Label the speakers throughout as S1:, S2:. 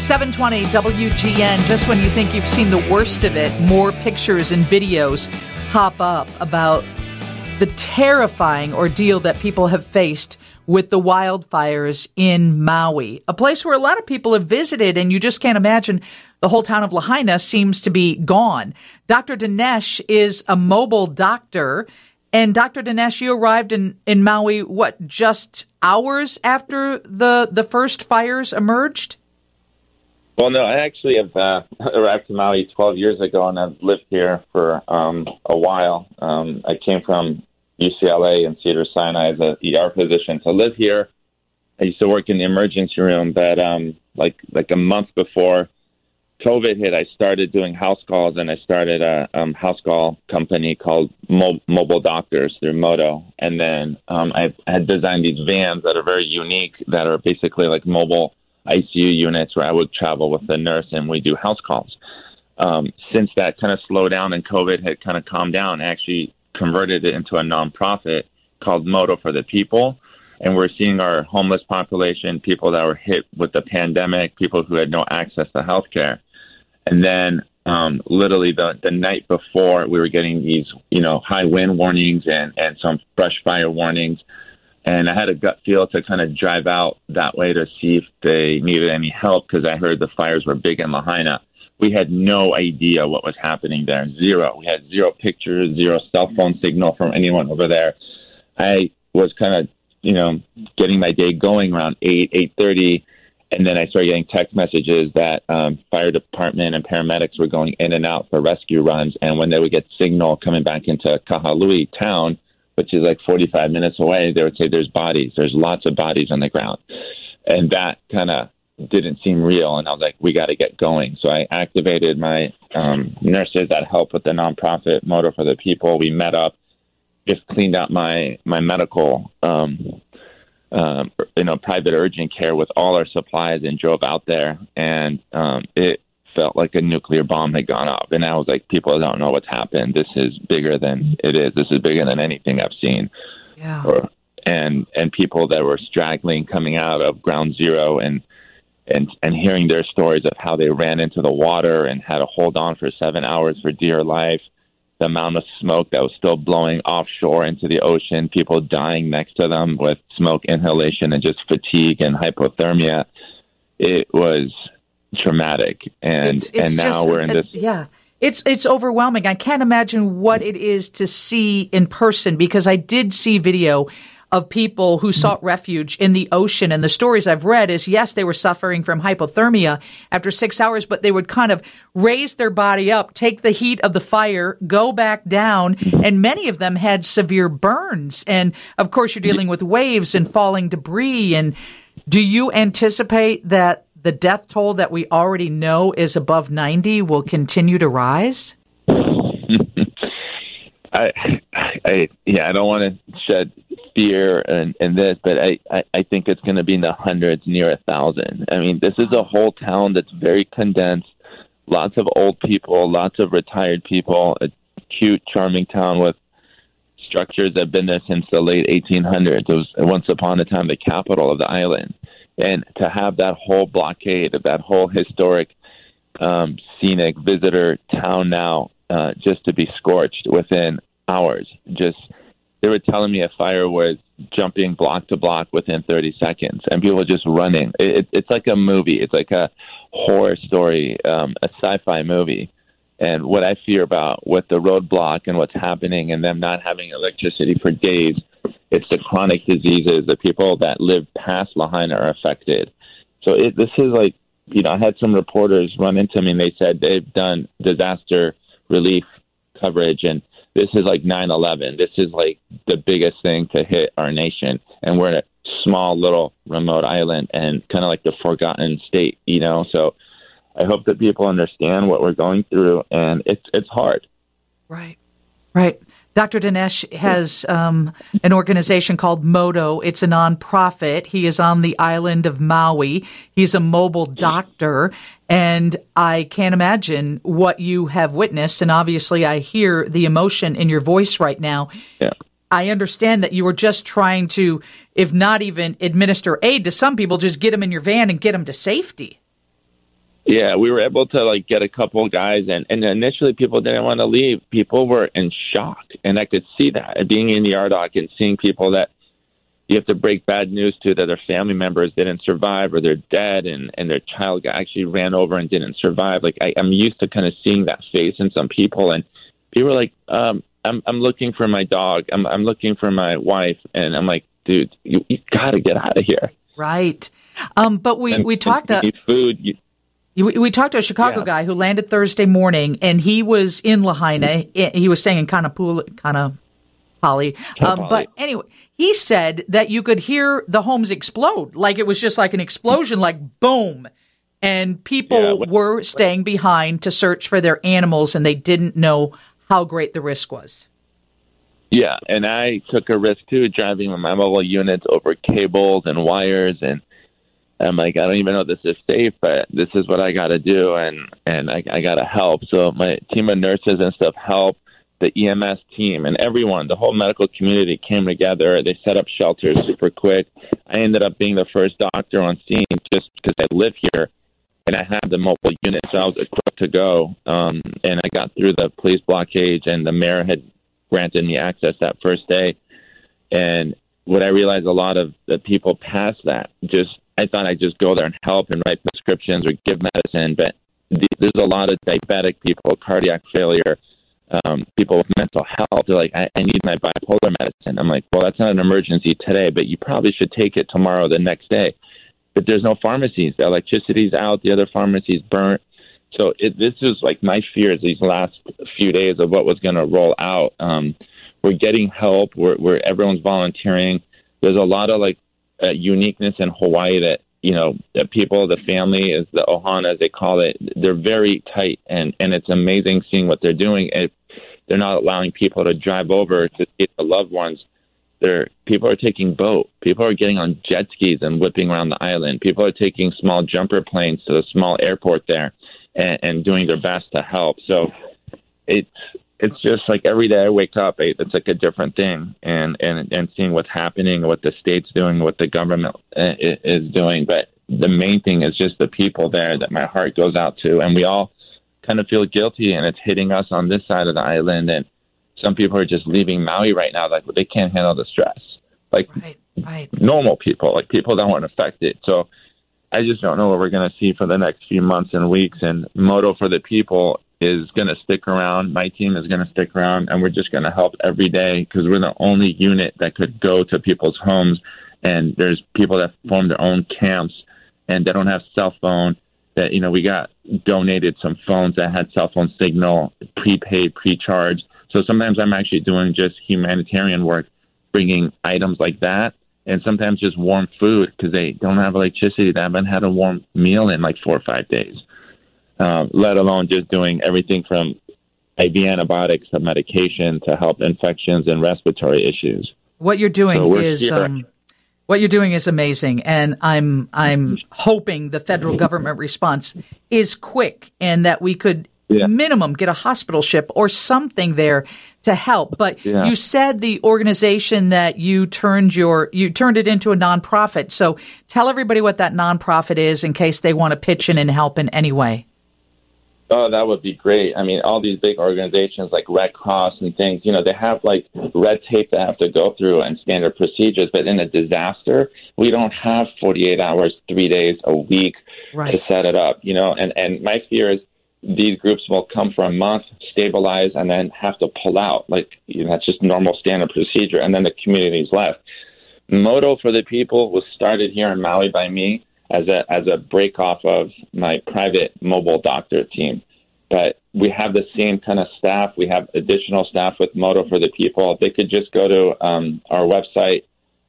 S1: 720 WGN. Just when you think you've seen the worst of it, more pictures and videos pop up about the terrifying ordeal that people have faced with the wildfires in Maui, a place where a lot of people have visited, and you just can't imagine the whole town of Lahaina seems to be gone. Dr. Danesh is a mobile doctor. And Dr. Danesh, you arrived in, in Maui, what, just hours after the, the first fires emerged?
S2: Well, no, I actually have uh, arrived to Maui 12 years ago, and I've lived here for um, a while. Um, I came from UCLA and Cedar Sinai as a ER physician to live here. I used to work in the emergency room, but um, like like a month before COVID hit, I started doing house calls, and I started a um, house call company called Mo- Mobile Doctors through Moto. And then um, I had designed these vans that are very unique, that are basically like mobile ICU units, where I would travel with the nurse and we do house calls. Um, since that kind of slowed down and COVID had kind of calmed down, I actually converted it into a nonprofit called Moto for the People and we're seeing our homeless population, people that were hit with the pandemic, people who had no access to health care. And then um, literally the, the night before, we were getting these, you know, high wind warnings and, and some brush fire warnings. And I had a gut feel to kind of drive out that way to see if they needed any help because I heard the fires were big in Lahaina. We had no idea what was happening there. Zero. We had zero pictures, zero cell phone signal from anyone over there. I was kind of, you know, getting my day going around eight, eight thirty, and then I started getting text messages that um, fire department and paramedics were going in and out for rescue runs. And when they would get signal coming back into Kahului town, which is like 45 minutes away, they would say there's bodies. There's lots of bodies on the ground. And that kind of didn't seem real. And I was like, we got to get going. So I activated my um, nurses that help with the nonprofit Moto for the People. We met up, just cleaned out my, my medical um, um, you know, private urgent care with all our supplies and drove out there, and um, it felt like a nuclear bomb had gone off. And I was like, people don't know what's happened. This is bigger than it is. This is bigger than anything I've seen.
S1: Yeah.
S2: Or, and and people that were straggling coming out of ground zero and and and hearing their stories of how they ran into the water and had to hold on for seven hours for dear life the amount of smoke that was still blowing offshore into the ocean, people dying next to them with smoke inhalation and just fatigue and hypothermia. It was traumatic, and
S1: It's- it's
S2: and now we're in this.
S1: Yeah. It's it's overwhelming. I can't imagine what it is to see in person because I did see video of people who sought refuge in the ocean and the stories I've read is yes they were suffering from hypothermia after 6 hours but they would kind of raise their body up, take the heat of the fire, go back down and many of them had severe burns and of course you're dealing with waves and falling debris and do you anticipate that the death toll that we already know is above 90 will continue to rise?
S2: I, I, yeah, I don't want to shed fear and, and this, but I, I, I think it's going to be in the hundreds, near a thousand. I mean, this is a whole town that's very condensed. Lots of old people, lots of retired people. A cute, charming town with structures that have been there since the late 1800s. It was once upon a time the capital of the island, and to have that whole blockade of that whole historic, um, scenic visitor town now uh, just to be scorched within hours. Just they were telling me a fire was jumping block to block within 30 seconds, and people were just running. It, it, it's like a movie. It's like a horror story, um, a sci-fi movie. And what I fear about with the roadblock and what's happening, and them not having electricity for days, it's the chronic diseases. The people that live past Lahaina are affected. So it, this is like, you know, I had some reporters run into me and they said they've done disaster relief coverage and this is like 9/11. This is like the biggest thing to hit our nation, and we're in a small little remote island and kind of like the forgotten state, you know. So I hope that people understand what we're going through, and it's it's hard.
S1: Right. Right. Dr. Danesh has um, an organization called Moto. It's a nonprofit. He is on the island of Maui. He's a mobile doctor. And I can't imagine what you have witnessed. And obviously, I hear the emotion in your voice right now.
S2: Yeah.
S1: I understand that you were just trying to, if not even administer aid to some people, just get them in your van and get them to safety.
S2: Yeah, we were able to like get a couple guys, and and initially people didn't want to leave. People were in shock, and I could see that being in the RDOC and seeing people that you have to break bad news to that their family members didn't survive or they're dead, and and their child actually ran over and didn't survive. Like I, I'm used to kind of seeing that face in some people, and people were like, um, "I'm I'm looking for my dog. I'm I'm looking for my wife," and I'm like, "Dude, you you got to get out of here."
S1: Right. Um, but we
S2: And-
S1: we talked.
S2: and
S1: to,
S2: food. You,
S1: we, we talked to a Chicago
S2: Yeah.
S1: guy who landed Thursday morning, and he was in Lahaina. He was staying in Kaanapali, Kana, Poly. Um, but anyway, he said that you could hear the homes explode, like it was just like an explosion, like boom. And people
S2: Yeah, what-
S1: were staying behind to search for their animals, and they didn't know how great the risk was.
S2: Yeah, and I took a risk too, driving with my mobile units over cables and wires, and I'm like, I don't even know this is safe, but this is what I got to do, and and I, I got to help. So my team of nurses and stuff help the EMS team and everyone, the whole medical community came together. They set up shelters super quick. I ended up being the first doctor on scene just because I live here and I had the mobile unit, so I was equipped to go. Um, and I got through the police blockade, and the mayor had granted me access that first day. And what I realized, a lot of the people past that just I thought I'd just go there and help and write prescriptions or give medicine, but th- there's a lot of diabetic people, cardiac failure, um, people with mental health. They're like, I, I need my bipolar medicine. I'm like, well, that's not an emergency today, but you probably should take it tomorrow, the next day. But there's no pharmacies. The electricity's out. The other pharmacies burnt. So it, this is like my fears these last few days of what was going to roll out. Um, we're getting help. We're, we're everyone's volunteering. There's a lot of like uh, uniqueness in Hawaii that you know the people, the family is the ohana as they call it. They're very tight, and and it's amazing seeing what they're doing. It, they're not allowing people to drive over to see the loved ones. They're people are taking boat. People are getting on jet skis and whipping around the island. People are taking small jumper planes to the small airport there, and, and doing their best to help. So it's it's just like every day I wake up, it's like a different thing, and and and seeing what's happening, what the state's doing, what the government uh, is doing. But the main thing is just the people there that my heart goes out to, and we all kind of feel guilty, and it's hitting us on this side of the island, and some people are just leaving Maui right now, like they can't handle the stress, like
S1: Right, right.
S2: normal people, like people that weren't affected. So I just don't know what we're going to see for the next few months and weeks. And Moto for the People is going to stick around. My team is going to stick around, and we're just going to help every day because we're the only unit that could go to people's homes. And there's people that form their own camps, and they don't have cell phone. That you know, we got donated some phones that had cell phone signal, prepaid, pre-charged. So sometimes I'm actually doing just humanitarian work, bringing items like that and sometimes just warm food because they don't have electricity. They haven't had a warm meal in like four or five days, uh, let alone just doing everything from IV antibiotics to medication to help infections and respiratory issues.
S1: What you're doing
S2: So
S1: is um, what you're doing is amazing, and I'm I'm hoping the federal government response is quick and that we could
S2: Yeah.
S1: minimum get a hospital ship or something there to help. But
S2: Yeah.
S1: you said the organization that you turned your you turned it into a nonprofit. So tell everybody what that nonprofit is in case they want to pitch in and help in any way.
S2: Oh, that would be great. I mean, all these big organizations like Red Cross and things, you know, they have like red tape they have to go through and standard procedures. But in a disaster, we don't have 48 hours, three days, a week
S1: Right.
S2: to set it up, you know. And, and my fear is these groups will come for a month, stabilize, and then have to pull out. Like, you know, that's just normal standard procedure. And then the community's left. Moto for the People was started here in Maui by me as a as a break off of my private mobile doctor team. But we have the same kind of staff. We have additional staff with Moto for the People. They could just go to um, our website,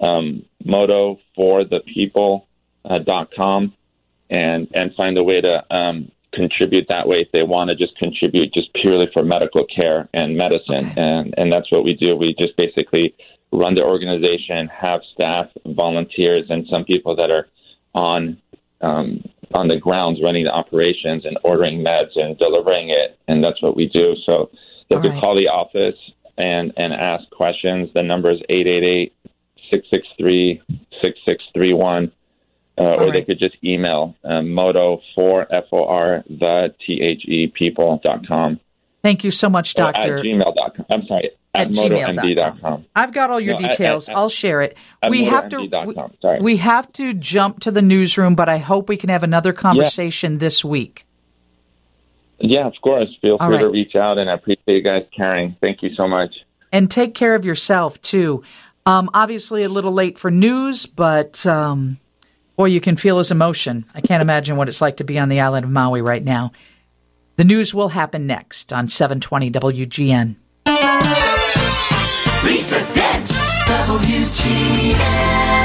S2: um, moto for the people uh, dot com, and and find a way to um, contribute that way if they want to just contribute just purely for medical care and medicine.
S1: Okay.
S2: And and that's what we do. We just basically run the organization, have staff, volunteers, and some people that are on um, on the grounds running the operations and ordering meds and delivering it, and that's what we do. So they could
S1: right.
S2: call the office and and ask questions. The number is 888 663 6631 uh, or
S1: right.
S2: they could just email um, moto for f o r the t h e people dot com.
S1: Thank you so much,
S2: Or
S1: Doctor.
S2: at gmail.com. I'm sorry,
S1: At
S2: at,
S1: gmail.com. I've got all your
S2: No,
S1: details.
S2: at-
S1: I'll share it. we have to.
S2: Sorry.
S1: We have to jump to the newsroom, but I hope we can have another conversation this week.
S2: Yeah, of course. Feel
S1: All
S2: free to reach out, and I appreciate you guys caring. Thank you so much.
S1: And take care of yourself too. Um, obviously, a little late for news, but um, boy, you can feel his emotion. I can't imagine what it's like to be on the island of Maui right now. The news will happen next on 720 WGN.
S3: Lisa Dent, WGN.